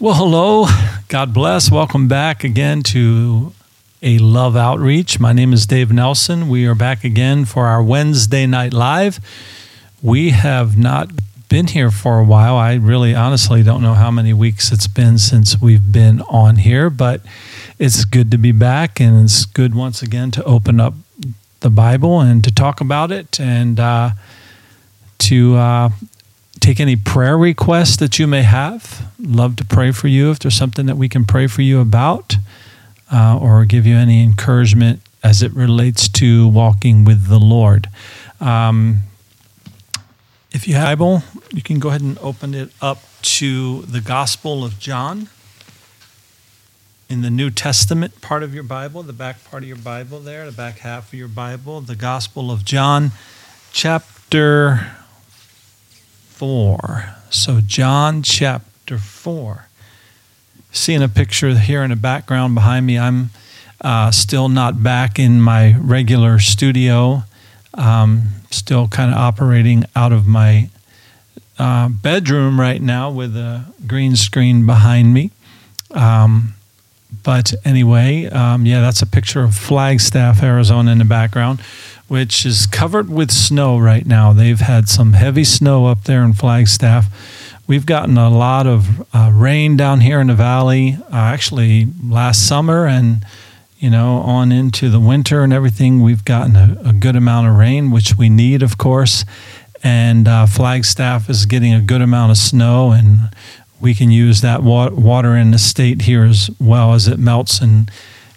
Well, hello. God bless. Welcome back again to a love outreach. My name is Dave Nelson. We are back again for our Wednesday night live. We have not been here for a while. I really honestly don't know how many weeks it's been since we've been on here, but it's good to be back and it's good once again to open up the Bible and to talk about it and uh, to uh, take any prayer requests that you may have. Love to pray for you if there's something that we can pray for you about uh, or give you any encouragement as it relates to walking with the Lord. Um, if you have a Bible, you can go ahead and open it up to the Gospel of John in the New Testament part of your Bible, the back part of your Bible there, the back half of your Bible, the Gospel of John, chapter 4. So, John chapter 4. Seeing a picture here in the background behind me, I'm uh, still not back in my regular studio. Um, still kind of operating out of my uh, bedroom right now with a green screen behind me. Um, but anyway, um, yeah, that's a picture of Flagstaff, Arizona in the background which is covered with snow right now. They've had some heavy snow up there in Flagstaff. We've gotten a lot of uh, rain down here in the valley, uh, actually last summer and you know on into the winter and everything. We've gotten a, a good amount of rain, which we need, of course. And uh, Flagstaff is getting a good amount of snow, and we can use that wa- water in the state here as well as it melts and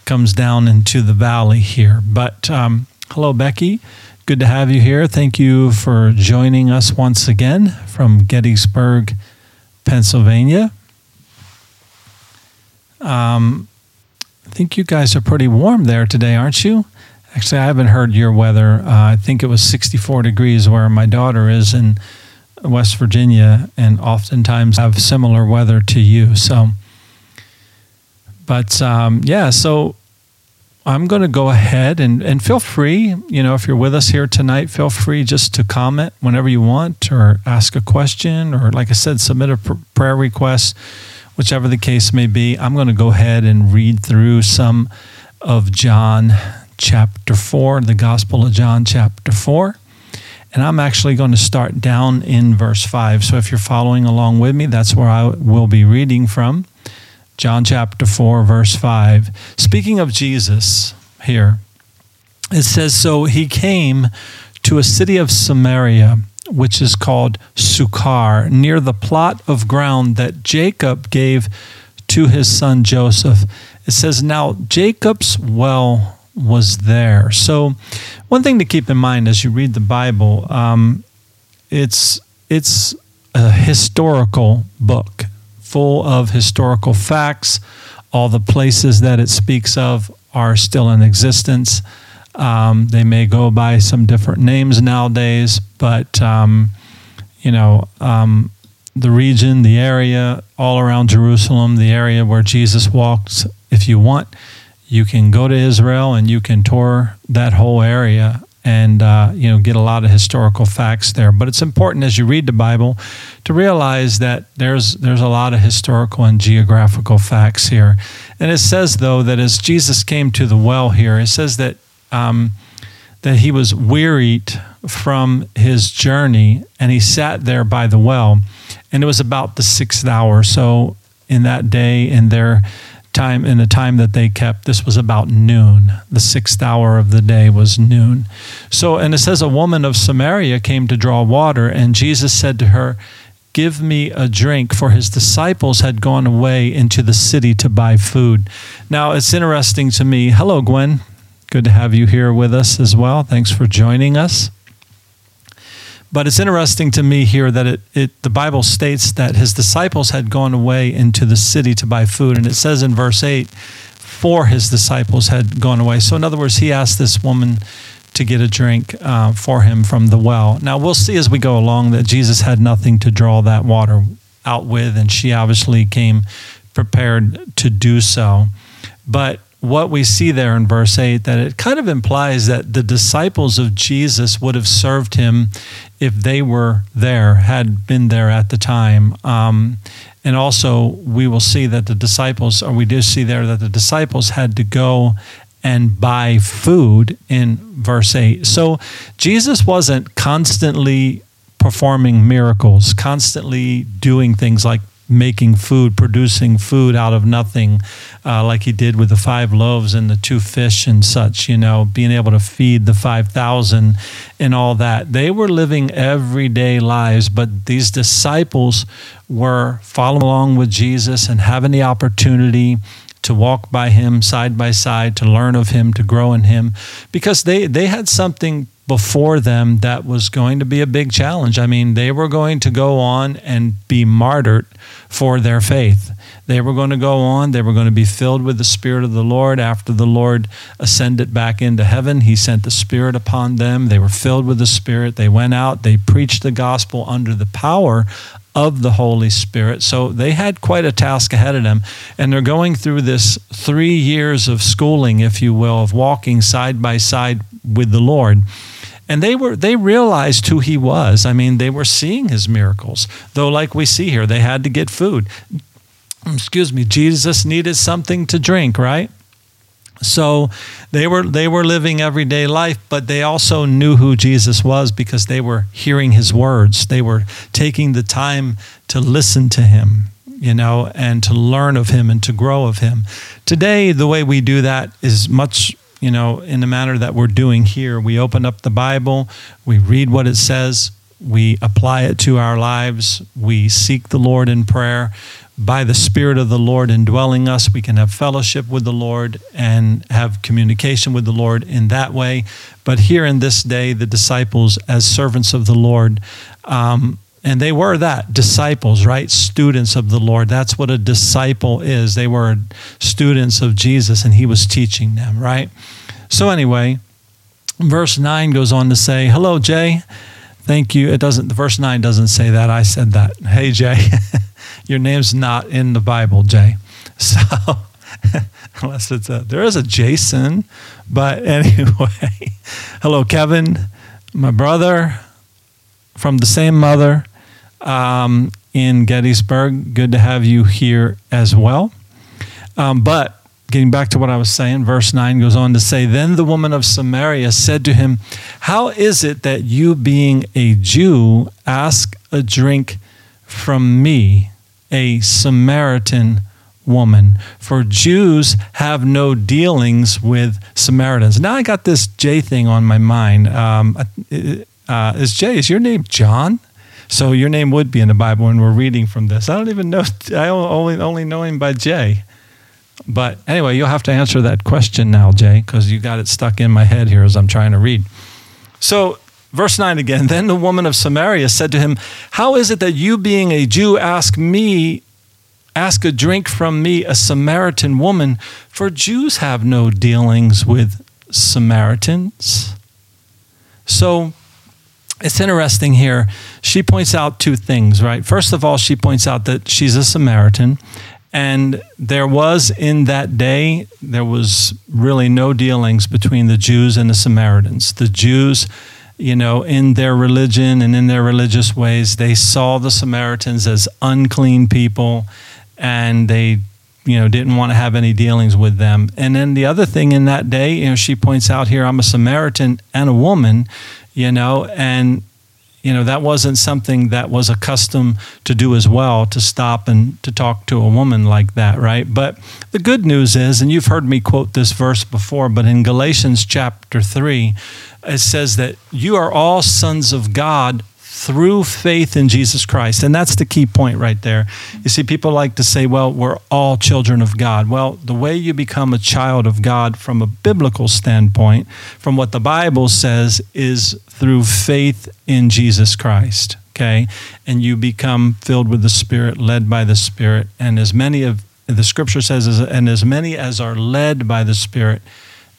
comes down into the valley here. But um, Hello, Becky. Good to have you here. Thank you for joining us once again from Gettysburg, Pennsylvania. Um, I think you guys are pretty warm there today, aren't you? Actually, I haven't heard your weather. Uh, I think it was 64 degrees where my daughter is in West Virginia, and oftentimes have similar weather to you. So, but um, yeah, so I'm going to go ahead and, and feel free, you know, if you're with us here tonight, feel free just to comment whenever you want or ask a question or, like I said, submit a pr- prayer request, whichever the case may be. I'm going to go ahead and read through some of John chapter 4, the Gospel of John chapter 4. And I'm actually going to start down in verse 5. So if you're following along with me, that's where I will be reading from. John chapter 4, verse 5. Speaking of Jesus here, it says, So he came to a city of Samaria, which is called Sychar, near the plot of ground that Jacob gave to his son Joseph. It says, Now Jacob's well was there. So, one thing to keep in mind as you read the Bible, um, it's it's a historical book full of historical facts. All the places that it speaks of are still in existence. Um, they may go by some different names nowadays, but um, you know, um, the region, the area, all around Jerusalem, the area where Jesus walked, If you want, you can go to Israel and you can tour that whole area and uh, you know get a lot of historical facts there. But it's important as you read the Bible to realize that there's there's a lot of historical and geographical facts here. And it says though that as Jesus came to the well here, it says that um, that he was wearied from his journey and he sat there by the well, and it was about the sixth hour. So in that day in their time in the time that they kept this was about noon. The sixth hour of the day was noon. So and it says a woman of samaria came to draw water and jesus said to her give me a drink for his disciples had gone away into the city to buy food. Now it's interesting to me. Hello gwen. Good to have you here with us as well. Thanks for joining us but it's interesting to me here that it, it, the Bible states that his disciples had gone away into the city to buy food. And it says in verse 8, for his disciples had gone away. So, in other words, he asked this woman to get a drink uh, for him from the well. Now, we'll see as we go along that Jesus had nothing to draw that water out with, and she obviously came prepared to do so. But what we see there in verse 8 that it kind of implies that the disciples of Jesus would have served him if they were there, had been there at the time. Um, And also, we will see that the disciples, or we do see there that the disciples had to go and buy food in verse 8. So Jesus wasn't constantly performing miracles, constantly doing things like making food, producing food out of nothing, uh, like he did with the five loaves and the two fish and such, you know, being able to feed the 5,000 and all that. They were living everyday lives, but these disciples were following along with Jesus and having the opportunity to walk by him side by side, to learn of him, to grow in him, because they, they had something before them that was going to be a big challenge. I mean, they were going to go on and be martyred for their faith. They were going to go on, they were going to be filled with the Spirit of the Lord. After the Lord ascended back into heaven, He sent the Spirit upon them. They were filled with the Spirit. They went out, they preached the gospel under the power of the Holy Spirit. So they had quite a task ahead of them. And they're going through this three years of schooling, if you will, of walking side by side with the Lord and they were they realized who he was i mean they were seeing his miracles though like we see here they had to get food excuse me jesus needed something to drink right so they were they were living everyday life but they also knew who jesus was because they were hearing his words they were taking the time to listen to him you know and to learn of him and to grow of him today the way we do that is much you know, in the manner that we're doing here. We open up the Bible, we read what it says, we apply it to our lives, we seek the Lord in prayer. By the Spirit of the Lord indwelling us, we can have fellowship with the Lord and have communication with the Lord in that way. But here in this day, the disciples, as servants of the Lord, um, and they were that disciples, right? Students of the Lord. That's what a disciple is. They were students of Jesus and he was teaching them, right? So, anyway, verse 9 goes on to say, Hello, Jay. Thank you. It doesn't, verse 9 doesn't say that. I said that. Hey, Jay. Your name's not in the Bible, Jay. So, unless it's a, there is a Jason. But anyway, hello, Kevin, my brother from the same mother um, in Gettysburg. Good to have you here as well. Um, but getting back to what I was saying, verse 9 goes on to say, Then the woman of Samaria said to him, How is it that you, being a Jew, ask a drink from me, a Samaritan woman? For Jews have no dealings with Samaritans. Now I got this J thing on my mind. Um, uh, is Jay, is your name John? So your name would be in the Bible when we're reading from this. I don't even know. I only only know him by Jay. But anyway, you'll have to answer that question now, Jay, because you got it stuck in my head here as I'm trying to read. So, verse 9 again Then the woman of Samaria said to him, How is it that you, being a Jew, ask me, ask a drink from me, a Samaritan woman? For Jews have no dealings with Samaritans. So, it's interesting here. She points out two things, right? First of all, she points out that she's a Samaritan and there was in that day, there was really no dealings between the Jews and the Samaritans. The Jews, you know, in their religion and in their religious ways, they saw the Samaritans as unclean people and they, you know, didn't want to have any dealings with them. And then the other thing in that day, you know, she points out here, I'm a Samaritan and a woman, you know, and you know that wasn't something that was accustomed to do as well to stop and to talk to a woman like that right but the good news is and you've heard me quote this verse before but in galatians chapter 3 it says that you are all sons of god through faith in Jesus Christ. And that's the key point right there. You see, people like to say, well, we're all children of God. Well, the way you become a child of God from a biblical standpoint, from what the Bible says, is through faith in Jesus Christ. Okay? And you become filled with the Spirit, led by the Spirit. And as many of the scripture says, and as many as are led by the Spirit,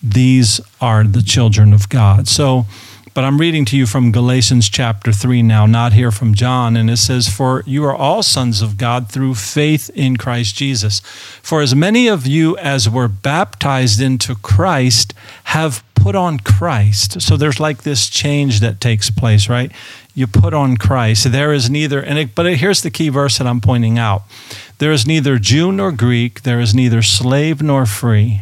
these are the children of God. So, but I'm reading to you from Galatians chapter 3 now, not here from John. And it says, For you are all sons of God through faith in Christ Jesus. For as many of you as were baptized into Christ have put on Christ. So there's like this change that takes place, right? You put on Christ. There is neither, and it, but here's the key verse that I'm pointing out there is neither Jew nor Greek, there is neither slave nor free,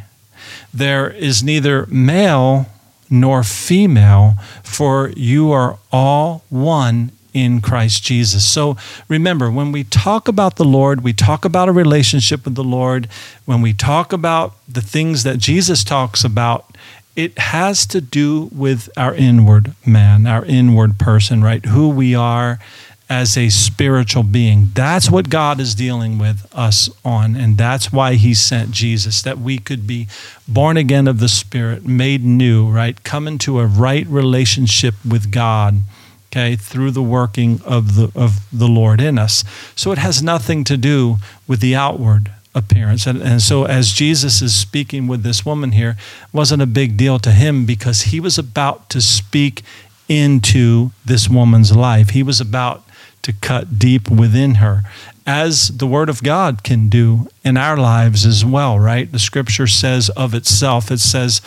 there is neither male nor female, for you are all one in Christ Jesus. So remember, when we talk about the Lord, we talk about a relationship with the Lord. When we talk about the things that Jesus talks about, it has to do with our inward man, our inward person, right? Who we are as a spiritual being. That's what God is dealing with us on. And that's why He sent Jesus, that we could be born again of the Spirit, made new, right? Come into a right relationship with God okay, through the working of the of the Lord in us. So it has nothing to do with the outward appearance. And, and so as Jesus is speaking with this woman here, wasn't a big deal to him because he was about to speak into this woman's life. He was about to cut deep within her, as the Word of God can do in our lives as well, right? The scripture says of itself, it says,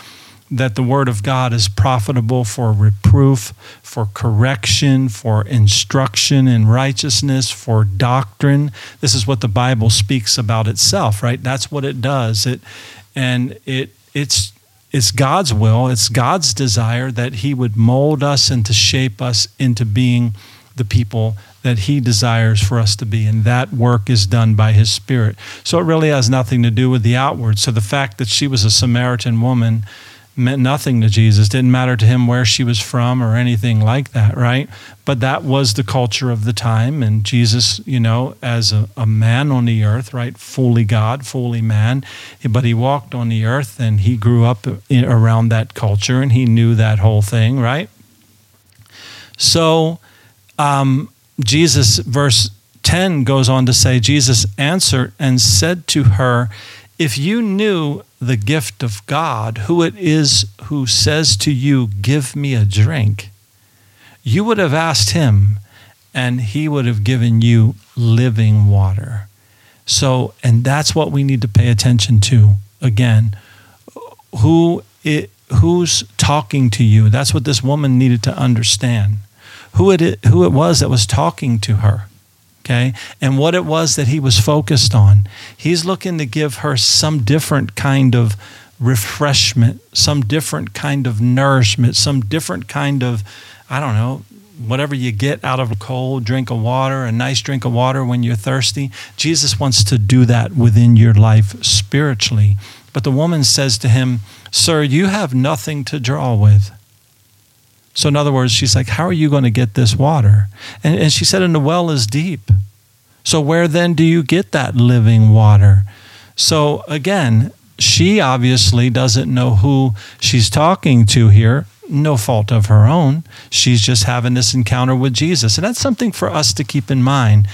that the Word of God is profitable for reproof, for correction, for instruction in righteousness, for doctrine. This is what the Bible speaks about itself, right? That's what it does. It and it it's it's God's will, it's God's desire that He would mold us and to shape us into being the people that He desires for us to be. And that work is done by His Spirit. So it really has nothing to do with the outward. So the fact that she was a Samaritan woman meant nothing to Jesus. Didn't matter to him where she was from or anything like that, right? But that was the culture of the time. And Jesus, you know, as a, a man on the earth, right? Fully God, fully man. But he walked on the earth and he grew up in, around that culture and he knew that whole thing, right? So, um, Jesus, verse 10 goes on to say, Jesus answered and said to her, If you knew the gift of God, who it is who says to you, Give me a drink, you would have asked him, and he would have given you living water. So, and that's what we need to pay attention to. Again, who it, who's talking to you? That's what this woman needed to understand. Who it, who it was that was talking to her okay, and what it was that he was focused on. He's looking to give her some different kind of refreshment, some different kind of nourishment, some different kind of, I don't know, whatever you get out of a cold drink of water, a nice drink of water when you're thirsty. Jesus wants to do that within your life spiritually. But the woman says to him, Sir, you have nothing to draw with. So, in other words, she's like, How are you going to get this water? And, and she said, And the well is deep. So, where then do you get that living water? So, again, she obviously doesn't know who she's talking to here. No fault of her own. She's just having this encounter with Jesus. And that's something for us to keep in mind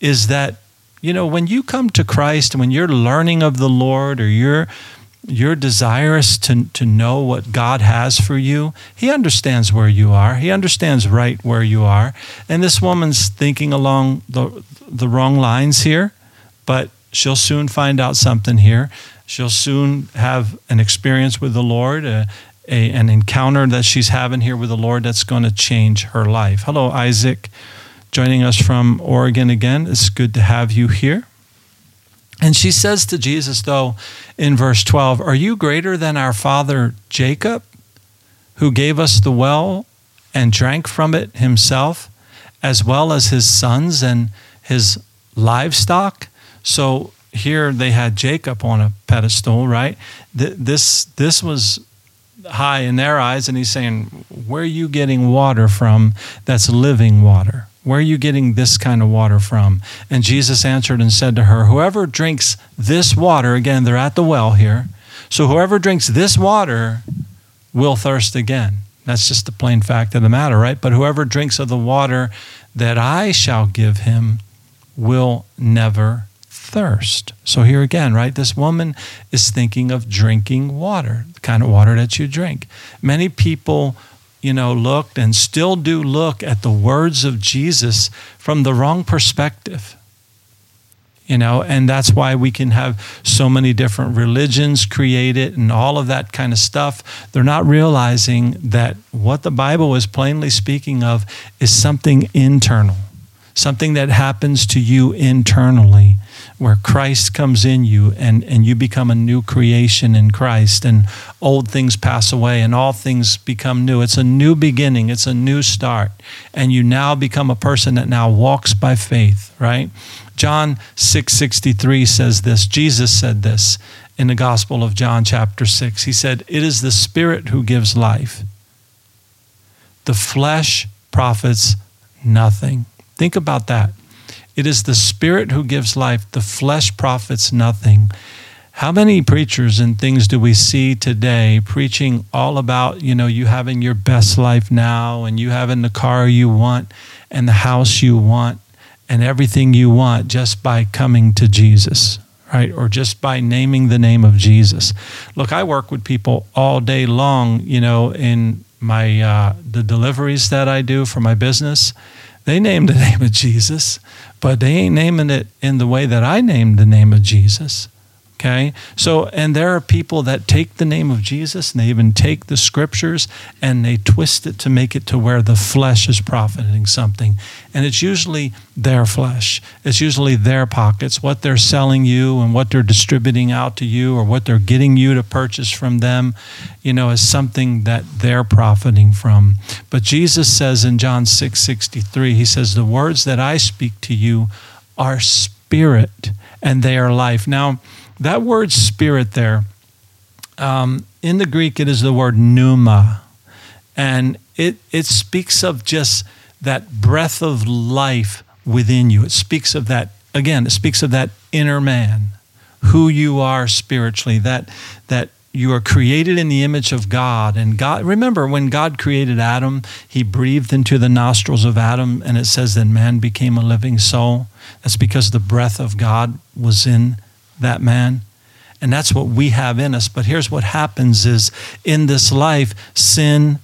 is that, you know, when you come to Christ, and when you're learning of the Lord or you're you're desirous to, to know what God has for you, He understands where you are. He understands right where you are. And this woman's thinking along the, the wrong lines here, but she'll soon find out something here. She'll soon have an experience with the Lord, a, a, an encounter that she's having here with the Lord that's going to change her life. Hello, Isaac, joining us from Oregon again. It's good to have you here. And she says to Jesus, though, in verse 12, Are you greater than our father Jacob, who gave us the well and drank from it himself, as well as his sons and his livestock? So here they had Jacob on a pedestal, right? This, this was high in their eyes, and he's saying, Where are you getting water from that's living water? Where are you getting this kind of water from? And Jesus answered and said to her, Whoever drinks this water, again, they're at the well here. So whoever drinks this water will thirst again. That's just the plain fact of the matter, right? But whoever drinks of the water that I shall give him will never thirst. So here again, right? This woman is thinking of drinking water, the kind of water that you drink. Many people you know, looked and still do look at the words of Jesus from the wrong perspective. you know and that's why we can have so many different religions created and all of that kind of stuff they're not realizing that what the bible is plainly speaking of is something internal something that happens to you internally where Christ comes in you and, and you become a new creation in Christ and old things pass away and all things become new. It's a new beginning, it's a new start. And you now become a person that now walks by faith, right? John 6:63 says this. Jesus said this in the Gospel of John chapter 6. He said, "It is the spirit who gives life. The flesh profits nothing." Think about that. It is the spirit who gives life, the flesh profits nothing. How many preachers and things do we see today preaching all about, you know, you having your best life now and you having the car you want and the house you want and everything you want just by coming to Jesus, right? Or just by naming the name of Jesus. Look, I work with people all day long, you know, in my uh, the deliveries that I do for my business. They name the name of Jesus but they ain't naming it in the way that I named the name of Jesus. Okay? So, and there are people that take the name of Jesus and they even take the scriptures and they twist it to make it to where the flesh is profiting something. And it's usually their flesh, it's usually their pockets, what they're selling you and what they're distributing out to you or what they're getting you to purchase from them, you know, is something that they're profiting from. But Jesus says in John 6 63, He says, The words that I speak to you are spirit and they are life. Now, that word spirit there, um, in the Greek, it is the word pneuma. And it, it speaks of just that breath of life within you. It speaks of that, again, it speaks of that inner man, who you are spiritually, that, that you are created in the image of God. And God, remember when God created Adam, he breathed into the nostrils of Adam, and it says that man became a living soul. That's because the breath of God was in that man. And that's what we have in us. But here's what happens is in this life, sin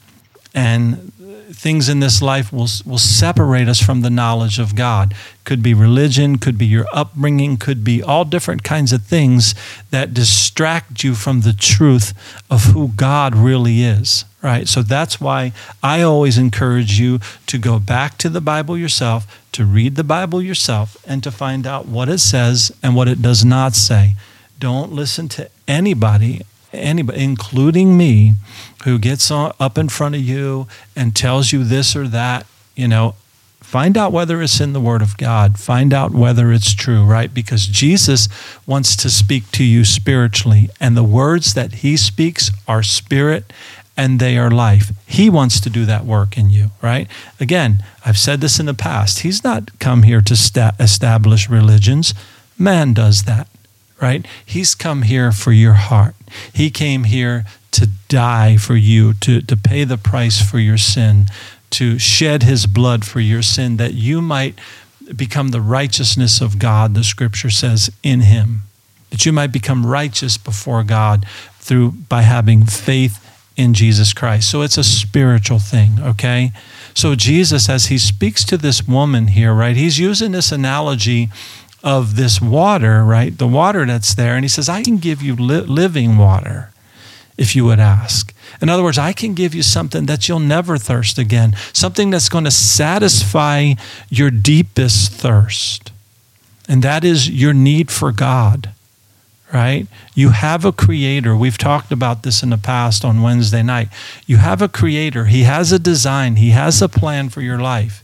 and things in this life will, will separate us from the knowledge of God. Could be religion, could be your upbringing, could be all different kinds of things that distract you from the truth of who God really is, right? So that's why I always encourage you to go back to the Bible yourself, to read the Bible yourself, and to find out what it says and what it does not say. Don't listen to anybody anybody, including me, who gets up in front of you and tells you this or that, you know, find out whether it's in the Word of God. Find out whether it's true, right? Because Jesus wants to speak to you spiritually, and the words that He speaks are spirit and they are life. He wants to do that work in you, right? Again, I've said this in the past. He's not come here to sta- establish religions. Man does that right? He's come here for your heart. He came here to die for you, to, to pay the price for your sin, to shed his blood for your sin, that you might become the righteousness of God, the scripture says, in him. That you might become righteous before God through by having faith in Jesus Christ. So it's a spiritual thing, okay? So Jesus, as he speaks to this woman here, right, he's using this analogy of this water, right? The water that's there. And he says, I can give you li- living water if you would ask. In other words, I can give you something that you'll never thirst again, something that's going to satisfy your deepest thirst. And that is your need for God, right? You have a creator. We've talked about this in the past on Wednesday night. You have a creator, He has a design, He has a plan for your life.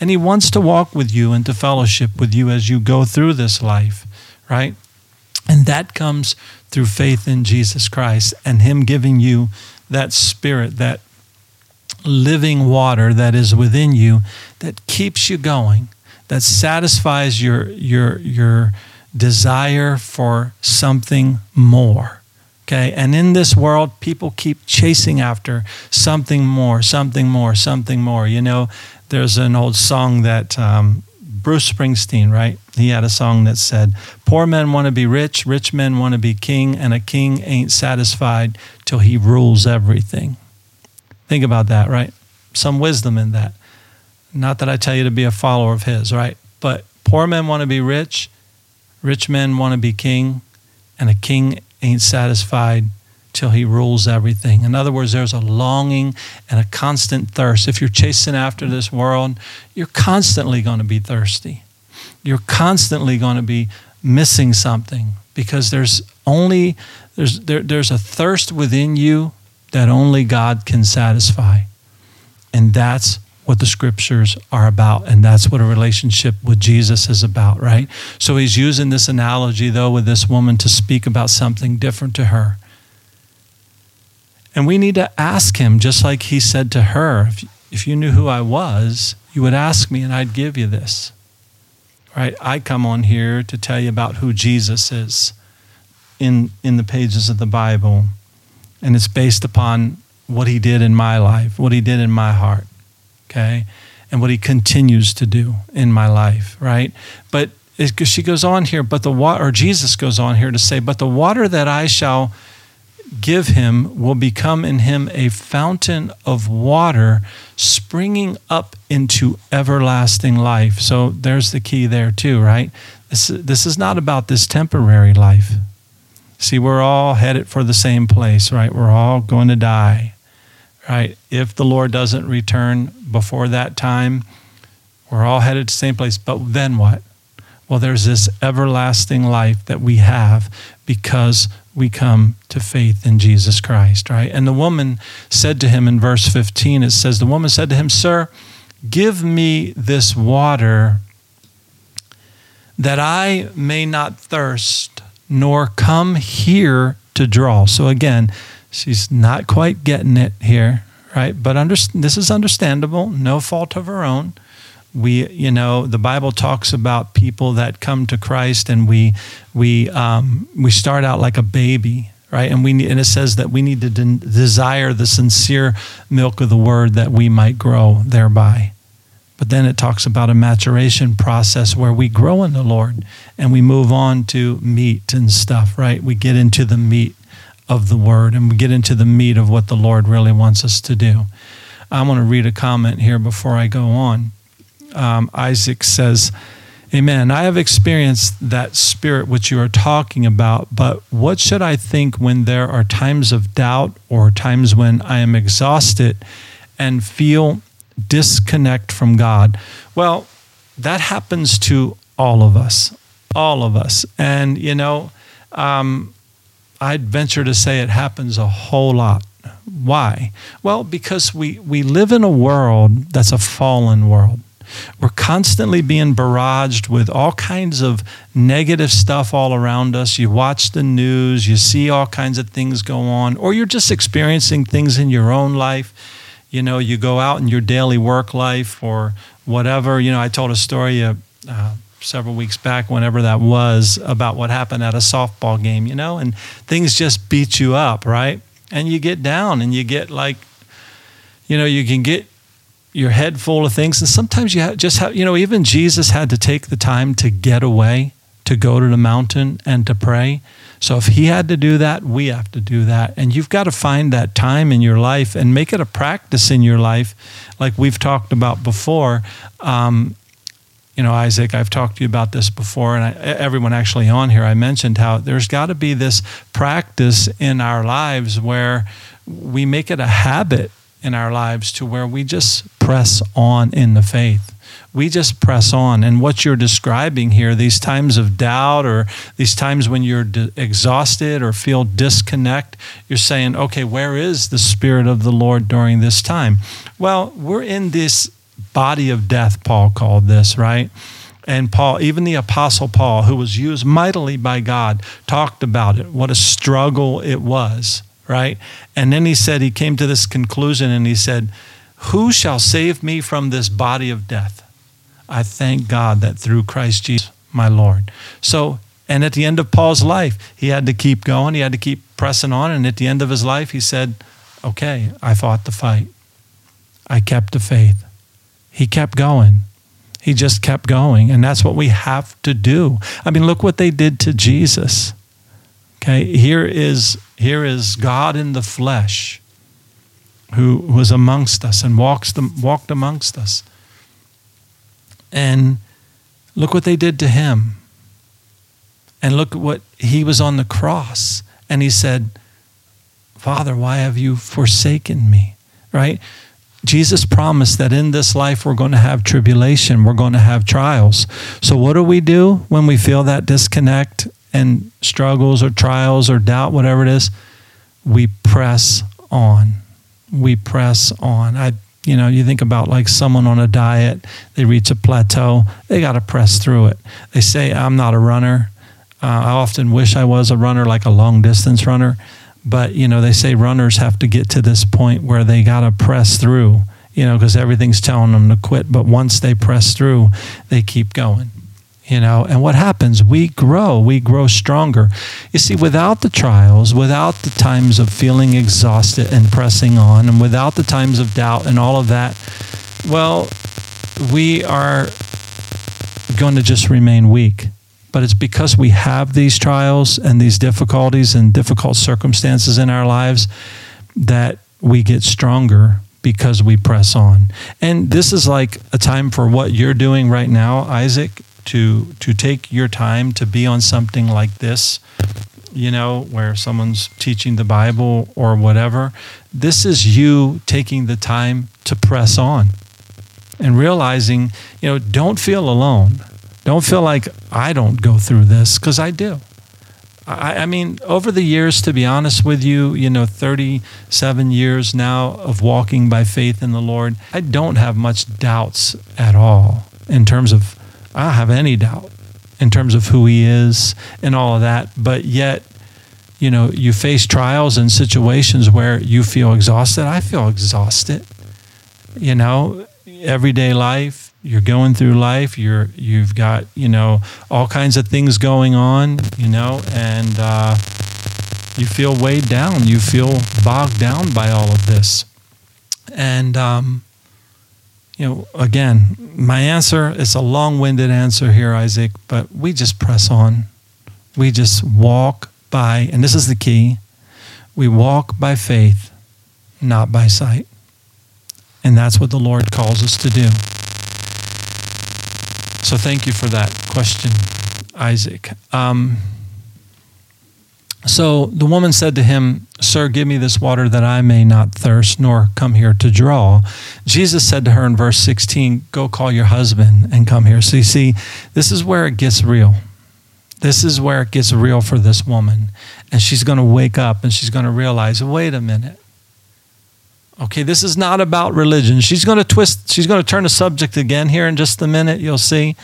And He wants to walk with you and to fellowship with you as you go through this life, right? And that comes through faith in Jesus Christ and Him giving you that spirit, that living water that is within you that keeps you going, that satisfies your, your, your desire for something more. Okay, and in this world, people keep chasing after something more, something more, something more. You know, there's an old song that um, Bruce Springsteen, right? He had a song that said, Poor men want to be rich, rich men want to be king, and a king ain't satisfied till he rules everything. Think about that, right? Some wisdom in that. Not that I tell you to be a follower of his, right? But poor men want to be rich, Rich men want to be king, and a king ain't satisfied till he rules everything. In other words, there's a longing and a constant thirst. If you're chasing after this world, you're constantly going to be thirsty. You're constantly going to be missing something because there's only there's there, there's a thirst within you that only God can satisfy. And that's what the scriptures are about. And that's what a relationship with Jesus is about, right? So he's using this analogy, though, with this woman to speak about something different to her. And we need to ask him, just like he said to her, if, if you knew who I was, you would ask me and I'd give you this. Right? I come on here to tell you about who Jesus is in, in the pages of the Bible. And it's based upon what he did in my life, what he did in my heart, okay? And what he continues to do in my life, right? But it, she goes on here, but the water, or Jesus goes on here to say, but the water that I shall give him will become in him a fountain of water springing up into everlasting life. So there's the key there, too, right? This, this is not about this temporary life. See, we're all headed for the same place, right? We're all going to die, right? If the Lord doesn't return before that time, we're all headed to the same place. But then what? Well, there's this everlasting life that we have because we come to faith in Jesus Christ, right? And the woman said to him in verse 15, it says, The woman said to him, Sir, give me this water that I may not thirst, nor come here to draw. So again, she's not quite getting it here, right? But under, this is understandable, no fault of her own. We you know the bible talks about people that come to christ and we we um, we start out like a baby right? And we and it says that we need to de- desire the sincere milk of the word that we might grow thereby. But then it talks about a maturation process where we grow in the lord and we move on to meat and stuff right? We get into the meat of the word and we get into the meat of what the lord really wants us to do i want to read a comment here before i go on um, Isaac says, Amen. I have experienced that spirit which you are talking about, but what should I think when there are times of doubt or times when I am exhausted and feel disconnect from God? Well, that happens to all of us, all of us. And, you know, um, I'd venture to say it happens a whole lot. Why? Well, because we, we live in a world that's a fallen world. We're constantly being barraged with all kinds of negative stuff all around us. You watch the news, you see all kinds of things go on, or you're just experiencing things in your own life. You know, you go out in your daily work life or whatever. You know, I told a story uh, uh, several weeks back, whenever that was, about what happened at a softball game, you know, and things just beat you up, right? And you get down and you get like, you know, you can get your head full of things. And sometimes you just have, you know, even Jesus had to take the time to get away, to go to the mountain and to pray. So if he had to do that, we have to do that. And you've got to find that time in your life and make it a practice in your life, like we've talked about before. Um, you know, Isaac, I've talked to you about this before, and I, everyone actually on here, I mentioned how there's got to be this practice in our lives where we make it a habit in our lives to where we just press on in the faith. We just press on. And what you're describing here, these times of doubt or these times when you're exhausted or feel disconnect, you're saying, okay, where is the Spirit of the Lord during this time? Well, we're in this body of death, Paul called this, right? And Paul, even the Apostle Paul, who was used mightily by God, talked about it, what a struggle it was right? And then he said, he came to this conclusion and he said, Who shall save me from this body of death? I thank God that through Christ Jesus, my Lord. So, and at the end of Paul's life, he had to keep going, he had to keep pressing on. And at the end of his life, he said, Okay, I fought the fight. I kept the faith. He kept going. He just kept going. And that's what we have to do. I mean, look what they did to Jesus. Okay, here is here is God in the flesh who was amongst us and walks the, walked amongst us. And look what they did to him. And look what he was on the cross and he said, Father, why have you forsaken me? Right? Jesus promised that in this life we're going to have tribulation, we're going to have trials. So, what do we do when we feel that disconnect and struggles or trials or doubt, whatever it is? We press on. We press on. I, you know, you think about like someone on a diet, they reach a plateau, they got to press through it. They say, I'm not a runner. Uh, I often wish I was a runner, like a long distance runner. But, you know, they say runners have to get to this point where they got to press through, you know, because everything's telling them to quit. But once they press through, they keep going, you know. And what happens? We grow, we grow stronger. You see, without the trials, without the times of feeling exhausted and pressing on, and without the times of doubt and all of that, well, we are going to just remain weak but it's because we have these trials and these difficulties and difficult circumstances in our lives that we get stronger because we press on. And this is like a time for what you're doing right now, Isaac, to to take your time to be on something like this, you know, where someone's teaching the Bible or whatever. This is you taking the time to press on and realizing, you know, don't feel alone don't feel like I don't go through this because I do. I, I, mean, over the years, to be honest with you, you know, 37 years now of walking by faith in the Lord, I don't have much doubts at all in terms of, I have any doubt in terms of who He is and all of that. But yet, you know, you face trials and situations where you feel exhausted. I feel exhausted. You know, everyday life, you're going through life you're you've got you know all kinds of things going on you know and uh, you feel weighed down you feel bogged down by all of this. And um, you know again my answer is a long-winded answer here isaac but we just press on. We just walk by and this is the key we walk by faith not by sight. And that's what the lord calls us to do so thank you for that question, Isaac. Um, so the woman said to him, Sir, give me this water that I may not thirst, nor come here to draw. Jesus said to her in verse 16, Go call your husband and come here. So you see, this is where it gets real. This is where it gets real for this woman. And she's going to wake up and she's going to realize wait a minute. Okay, this is not about religion. She's going to twist, she's going to turn the subject again here in just a minute, you'll see.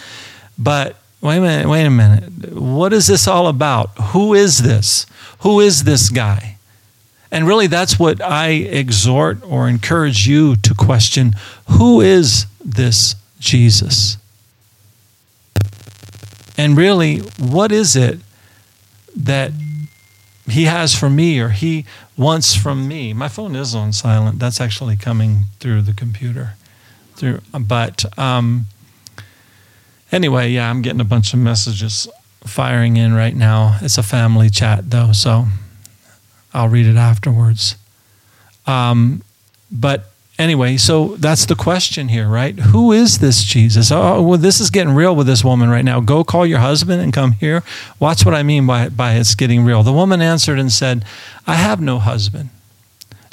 But wait a minute, wait a minute. What is this all about? Who is this? Who is this guy? And really, that's what I exhort or encourage you to question who is this Jesus? And really, what is it that he has for me or he wants from me. My phone is on silent. That's actually coming through the computer. Through, but um, anyway, yeah, I'm getting a bunch of messages firing in right now. It's a family chat though, so I'll read it afterwards. Um, but anyway, so that's the question here, right? Who is this Jesus? Oh, oh, well, this is getting real with this woman right now. Go call your husband and come here. Watch what I mean by, by it's getting real. The woman answered and said, I have no husband.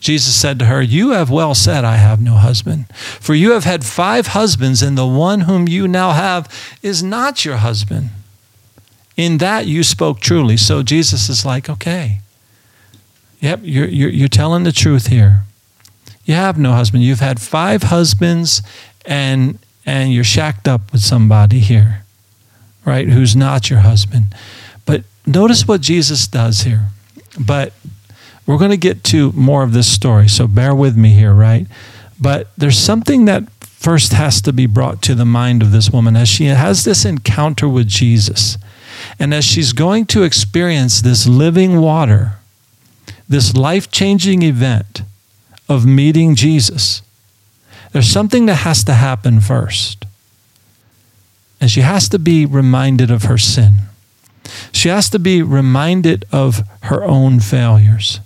Jesus said to her, You have well said, I have no husband. For you have had five husbands, and the one whom you now have is not your husband. In that you spoke truly. So Jesus is like, Okay, yep, you're, you're, you're telling the truth here. You have no husband. You've had five husbands and and you're shacked up with somebody here, right? Who's not your husband. But notice what Jesus does here. But we're going to get to more of this story, so bear with me here, right? But there's something that first has to be brought to the mind of this woman as she has this encounter with Jesus. And as she's going to experience this living water, this life changing event, of meeting Jesus, there's something that has to happen first. And she has to be reminded of her sin. She has to be reminded of her own failures.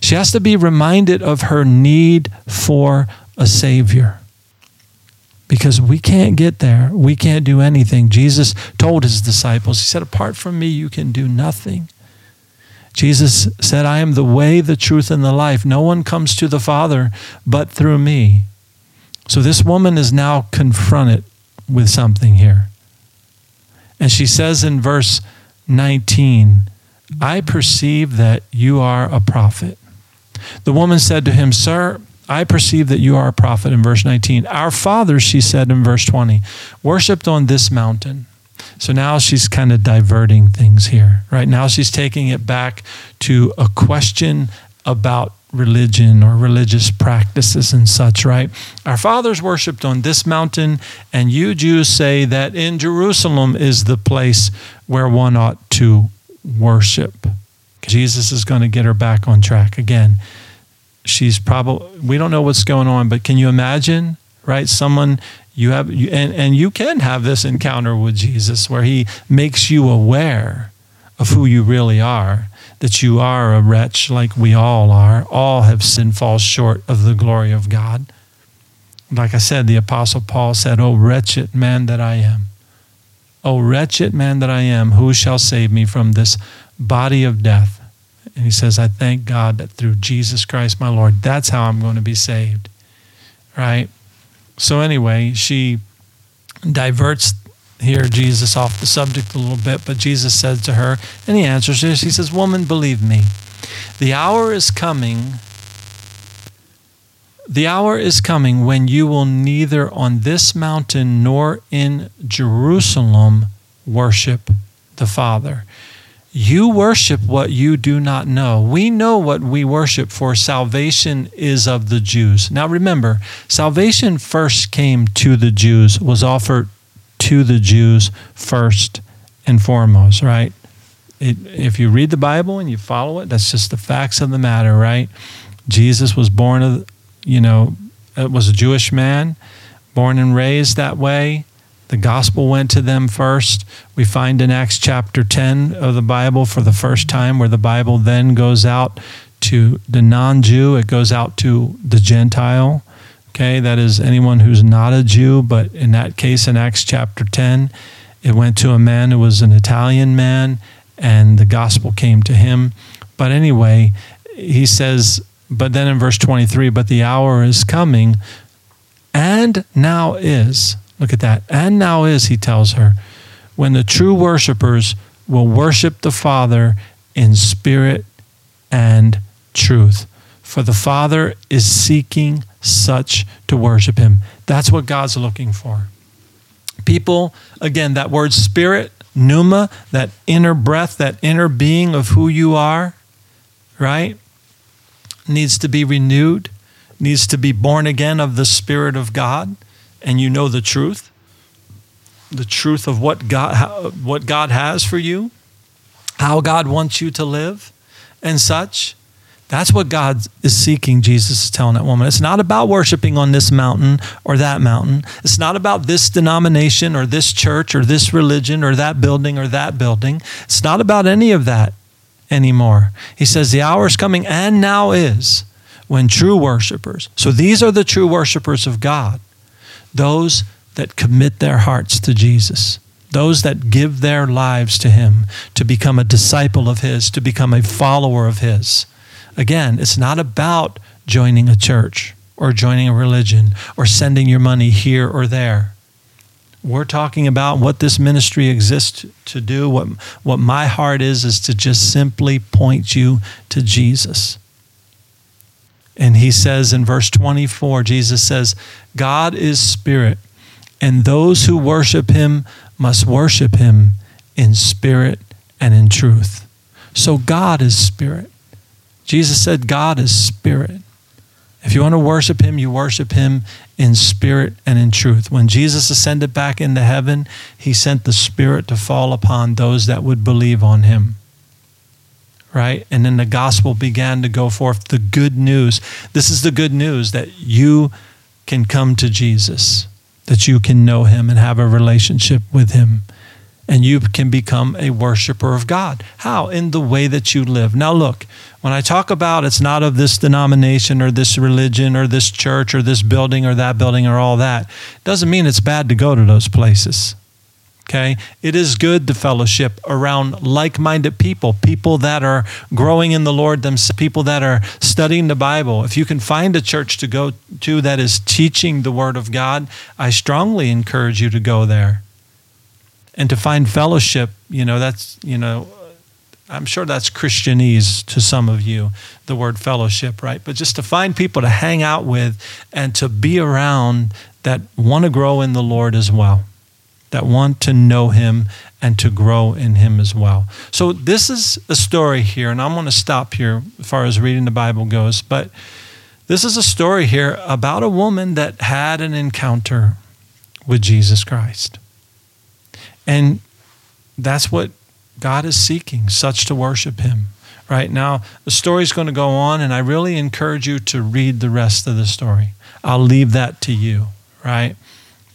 She has to be reminded of her need for a Savior. because we can't get there. We can't do anything. Jesus told his disciples, He said, Apart from me, you can do nothing. Jesus said, I am the way, the truth, and the life. No one comes to the Father but through me. So this woman is now confronted with something here. And she says in verse 19, I perceive that you are a prophet. The woman said to him, Sir, I perceive that you are a prophet in verse 19. Our fathers, she said in verse 20, worshiped on this mountain. So now she's kind of diverting things here, right? Now she's taking it back to a question about religion or religious practices and such, right? Our fathers worshiped on this mountain, and you Jews say that in Jerusalem is the place where one ought to worship. Jesus is going to get her back on track again. She's probably, we don't know what's going on, but can you imagine, right? Someone you have, you, and, and you can have this encounter with Jesus where he makes you aware of who you really are, that you are a wretch like we all are. All have sinned, fall short of the glory of God. Like I said, the Apostle Paul said, Oh, wretched man that I am. Oh, wretched man that I am, who shall save me from this body of death? And he says, I thank God that through Jesus Christ my Lord, that's how I'm going to be saved. Right? So, anyway, she diverts here Jesus off the subject a little bit, but Jesus said to her, and he answers this, he says, Woman, believe me, the hour is coming. The hour is coming when you will neither on this mountain nor in Jerusalem worship the Father. You worship what you do not know. We know what we worship, for salvation is of the Jews. Now remember, salvation first came to the Jews, was offered to the Jews first and foremost, right? It, if you read the Bible and you follow it, that's just the facts of the matter, right? Jesus was born of, you know, uh, was a Jewish man, born and raised that way. The gospel went to them first. We find in Acts chapter 10 of the Bible for the first time where the Bible then goes out to the non Jew, it goes out to the Gentile. Okay, that is anyone who's not a Jew, but in that case, in Acts chapter 10, it went to a man who was an Italian man, and the gospel came to him. But anyway, he says, but then in verse 23, but the hour is coming, and now is. Look at that. And now is, he tells her, when the true worshipers will worship the Father in spirit and truth. For the Father is seeking such to worship him. That's what God's looking for. People, again, that word spirit, pneuma, that inner breath, that inner being of who you are, right, needs to be renewed, needs to be born again of the Spirit of God, and you know the truth, the truth of what God, what God has for you, how God wants you to live, and such. That's what God is seeking, Jesus is telling that woman. It's not about worshiping on this mountain or that mountain. It's not about this denomination or this church or this religion or that building or that building. It's not about any of that anymore. He says, The hour is coming and now is when true worshipers, so these are the true worshipers of God, those that commit their hearts to Jesus those that give their lives to Him, to become a disciple of His, to become a follower of His. Again, it's not about joining a church or joining a religion or sending your money here or there. We're talking about what this ministry exists to do. What, what my heart is, is to just simply point you to Jesus. And he says in verse 24, Jesus says, God is spirit, and those who worship him must worship him in spirit and in truth. So God is spirit. Jesus said, God is spirit. If you want to worship him, you worship him in spirit and in truth. When Jesus ascended back into heaven, he sent the Spirit to fall upon those that would believe on him. Right? And then the gospel began to go forth. The good news. This is the good news that you can come to Jesus, that you can know him and have a relationship with him. and you can become a worshiper of God. How? In the way that you live. Now, look, when I talk about it's not of this denomination or this religion or this church or this building or that building or all that, doesn't mean it's bad to go to those places. Okay? It is good to fellowship around like minded people, people that are growing in the Lord themselves, people that are studying the Bible. If you can find a church to go to that is teaching the Word of God, I strongly encourage you to go there and to find fellowship, you know, that's, you know, I'm sure that's Christianese to some of you, the word fellowship, right? But just to find people to hang out with and to be around that want to grow in the Lord as well, that want to know Him and to grow in Him as well. So, this is a story here, and I'm going to stop here as far as reading the Bible goes. But this is a story here about a woman that had an encounter with Jesus Christ. And that's what God is seeking, such to worship Him. Right now, the story's going to go on, and I really encourage you to read the rest of the story. I'll leave that to you, right?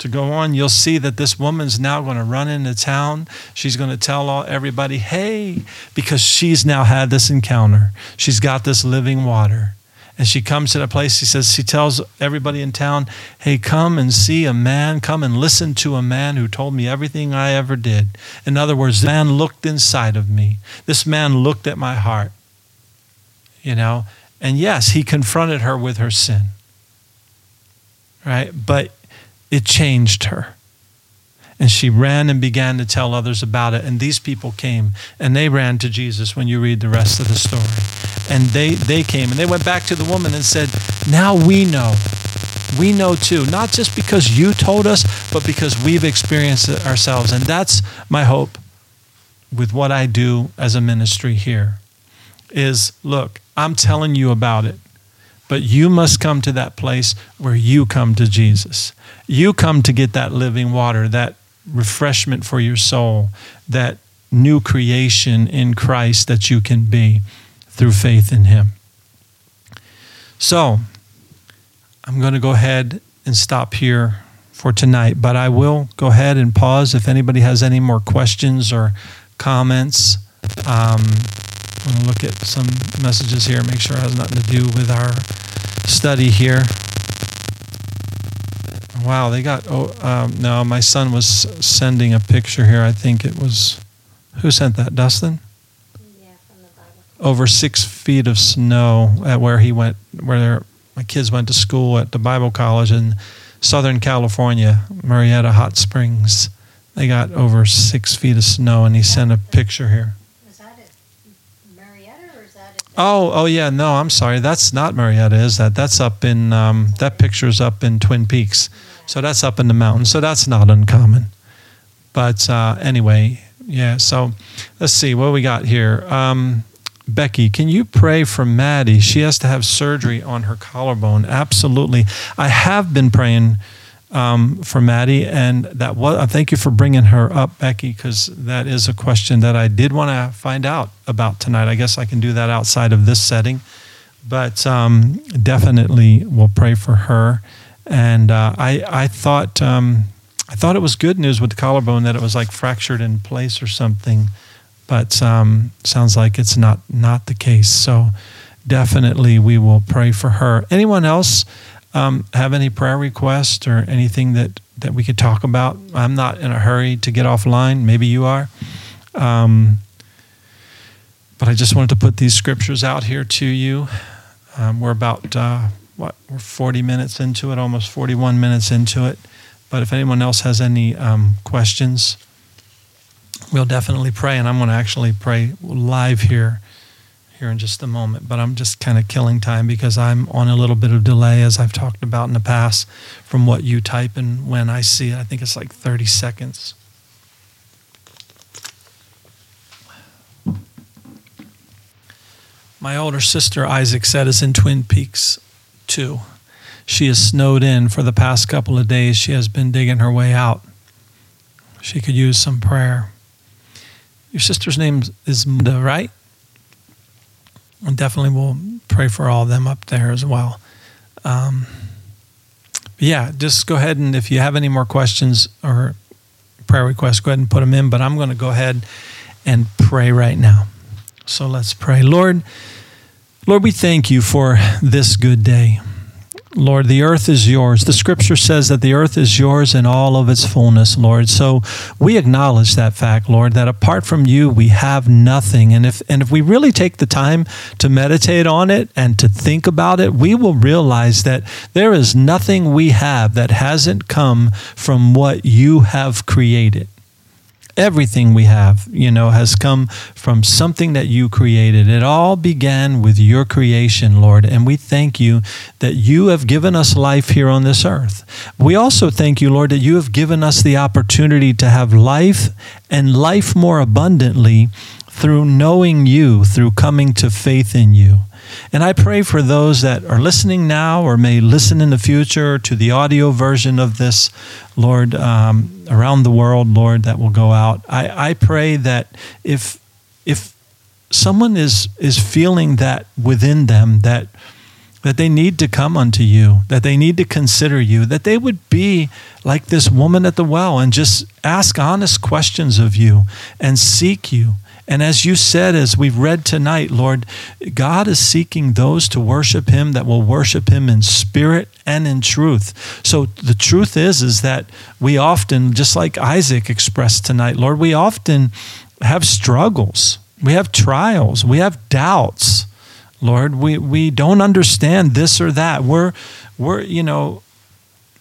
To go on, you'll see that this woman's now going to run into town. She's going to tell all, everybody, hey, because she's now had this encounter. She's got this living water. And she comes to the place, she says, she tells everybody in town, hey, come and see a man, come and listen to a man who told me everything I ever did. In other words, the man looked inside of me. This man looked at my heart. You know, and yes, he confronted her with her sin. Right? But it changed her. And she ran and began to tell others about it. And these people came and they ran to Jesus when you read the rest of the story. And they, they came and they went back to the woman and said, Now we know. We know too, not just because you told us, but because we've experienced it ourselves. And that's my hope with what I do as a ministry here is look, I'm telling you about it, but you must come to that place where you come to Jesus. You come to get that living water, that refreshment for your soul, that new creation in Christ that you can be through faith in Him. So, I'm going to go ahead and stop here for tonight, but I will go ahead and pause if anybody has any more questions or comments. Um, I'm going to look at some messages here, make sure it has nothing to do with our study here. Wow, they got, oh, um, no, my son was sending a picture here. I think it was, who sent that? Dustin? Yeah, from the Bible. Over six feet of snow at where he went, where my kids went to school at the Bible college in Southern California, Murrieta Hot Springs. They got over six feet of snow, and he sent a picture here. Is that it, Murrieta, or is that? Oh, oh yeah, no, I'm sorry. That's not Murrieta, is that? That's up in um, that picture's up in Twin Peaks, so that's up in the mountains. So that's not uncommon. But uh, anyway, yeah. So let's see what we got here. Um, Becky, can you pray for Maddie? She has to have surgery on her collarbone. Absolutely. I have been praying um, for Maddie, and that was. Uh, thank you for bringing her up, Becky, because that is a question that I did want to find out about tonight. I guess I can do that outside of this setting, but um, definitely we'll pray for her. And uh, I, I thought, um, I thought it was good news with the collarbone that it was like fractured in place or something but um, sounds like it's not not the case. So definitely we will pray for her. Anyone else um, have any prayer requests or anything that that we could talk about? I'm not in a hurry to get offline. Maybe you are. Um, but I just wanted to put these scriptures out here to you. Um, we're about uh, what we're 40 minutes into it, almost 41 minutes into it. But if anyone else has any um, questions we'll definitely pray, and I'm going to actually pray live here here in just a moment. But I'm just kind of killing time because I'm on a little bit of delay, as I've talked about in the past, from what you type and when I see it. I think it's like 30 seconds. My older sister, Isaac, said is in Twin Peaks too. She is snowed in for the past couple of days. She has been digging her way out. She could use some prayer. Your sister's name is Munda, right? And definitely we'll pray for all of them up there as well. Um, yeah, just go ahead and if you have any more questions or prayer requests, go ahead and put them in. But I'm going to go ahead and pray right now. So let's pray. Lord, Lord, we thank you for this good day. Lord, the earth is yours. The scripture says that the earth is yours in all of its fullness, Lord. So we acknowledge that fact, Lord, that apart from you, we have nothing. And if, and if we really take the time to meditate on it and to think about it, we will realize that there is nothing we have that hasn't come from what you have created everything we have, you know, has come from something that you created. It all began with your creation, Lord, and we thank you that you have given us life here on this earth. We also thank you, Lord, that you have given us the opportunity to have life and life more abundantly through knowing you, through coming to faith in you. And I pray for those that are listening now or may listen in the future to the audio version of this, Lord, um, around the world, Lord, that will go out. I, I pray that if if someone is is feeling that within them that that they need to come unto you, that they need to consider you, that they would be like this woman at the well and just ask honest questions of you and seek you and as you said, as we've read tonight, Lord, God is seeking those to worship Him that will worship Him in spirit and in truth. So the truth is, is that we often, just like Isaac expressed tonight, Lord, we often have struggles, we have trials, we have doubts. Lord, we, we don't understand this or that. We're, we're, you know,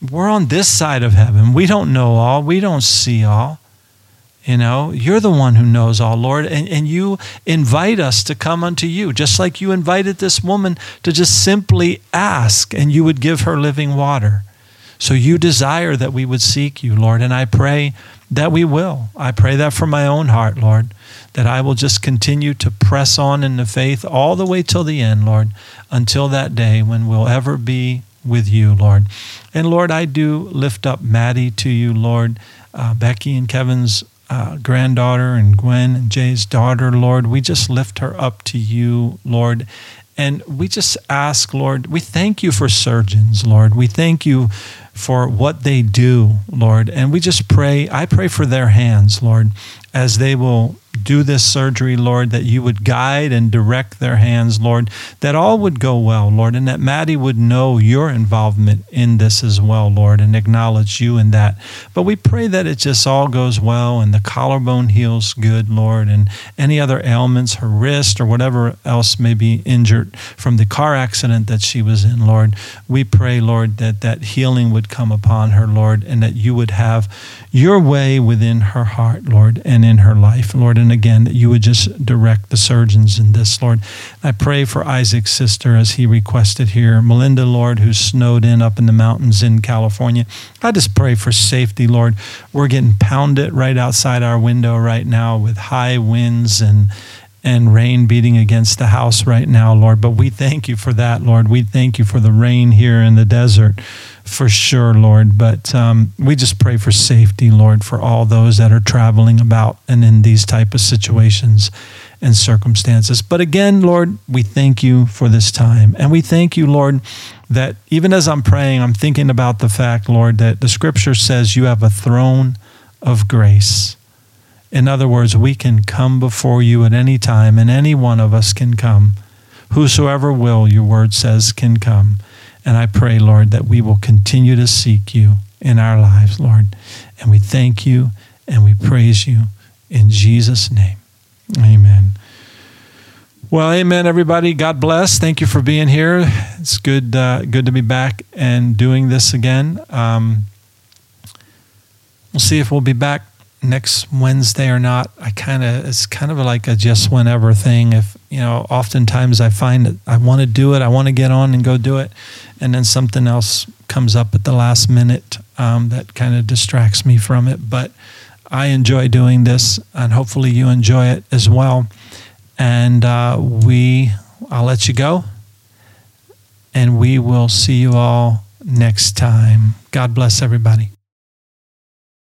we're on this side of heaven. We don't know all. We don't see all. You know, you're the one who knows all, Lord, and, and you invite us to come unto you, just like you invited this woman to just simply ask, and you would give her living water. So you desire that we would seek you, Lord, and I pray that we will. I pray that from my own heart, Lord, that I will just continue to press on in the faith all the way till the end, Lord, until that day when we'll ever be with you, Lord. And Lord, I do lift up Maddie to you, Lord, uh, Becky and Kevin's uh, granddaughter and Gwen and Jay's daughter, Lord. We just lift her up to you, Lord. And we just ask, Lord, we thank you for surgeons, Lord. We thank you for what they do, Lord. And we just pray, I pray for their hands, Lord, as they will do this surgery, Lord, that you would guide and direct their hands, Lord, that all would go well, Lord, and that Maddie would know your involvement in this as well, Lord, and acknowledge you in that. But we pray that it just all goes well and the collarbone heals good, Lord, and any other ailments, her wrist or whatever else may be injured from the car accident that she was in, Lord. We pray, Lord, that that healing would come upon her, Lord, and that you would have your way within her heart, Lord, and in her life, Lord. And again, that you would just direct the surgeons in this, Lord. I pray for Isaac's sister as he requested here, Melinda, Lord, who's snowed in up in the mountains in California. I just pray for safety, Lord. We're getting pounded right outside our window right now with high winds and and rain beating against the house right now, Lord. But we thank you for that, Lord. We thank you for the rain here in the desert for sure, Lord. But um, we just pray for safety, Lord, for all those that are traveling about and in these type of situations and circumstances. But again, Lord, we thank you for this time. And we thank you, Lord, that even as I'm praying, I'm thinking about the fact, Lord, that the scripture says you have a throne of grace. In other words, we can come before you at any time, and any one of us can come. Whosoever will, your word says, can come. And I pray, Lord, that we will continue to seek you in our lives, Lord. And we thank you and we praise you in Jesus' name. Amen. Well, amen, everybody. God bless. Thank you for being here. It's good, uh, good to be back and doing this again. Um, we'll see if we'll be back next Wednesday or not. I kind of it's kind of like a just whenever thing. If you know, oftentimes I find that I want to do it, I want to get on and go do it, and then something else comes up at the last minute um, that kind of distracts me from it. But I enjoy doing this, and hopefully you enjoy it as well. And uh, we, I'll let you go, and we will see you all next time. God bless everybody.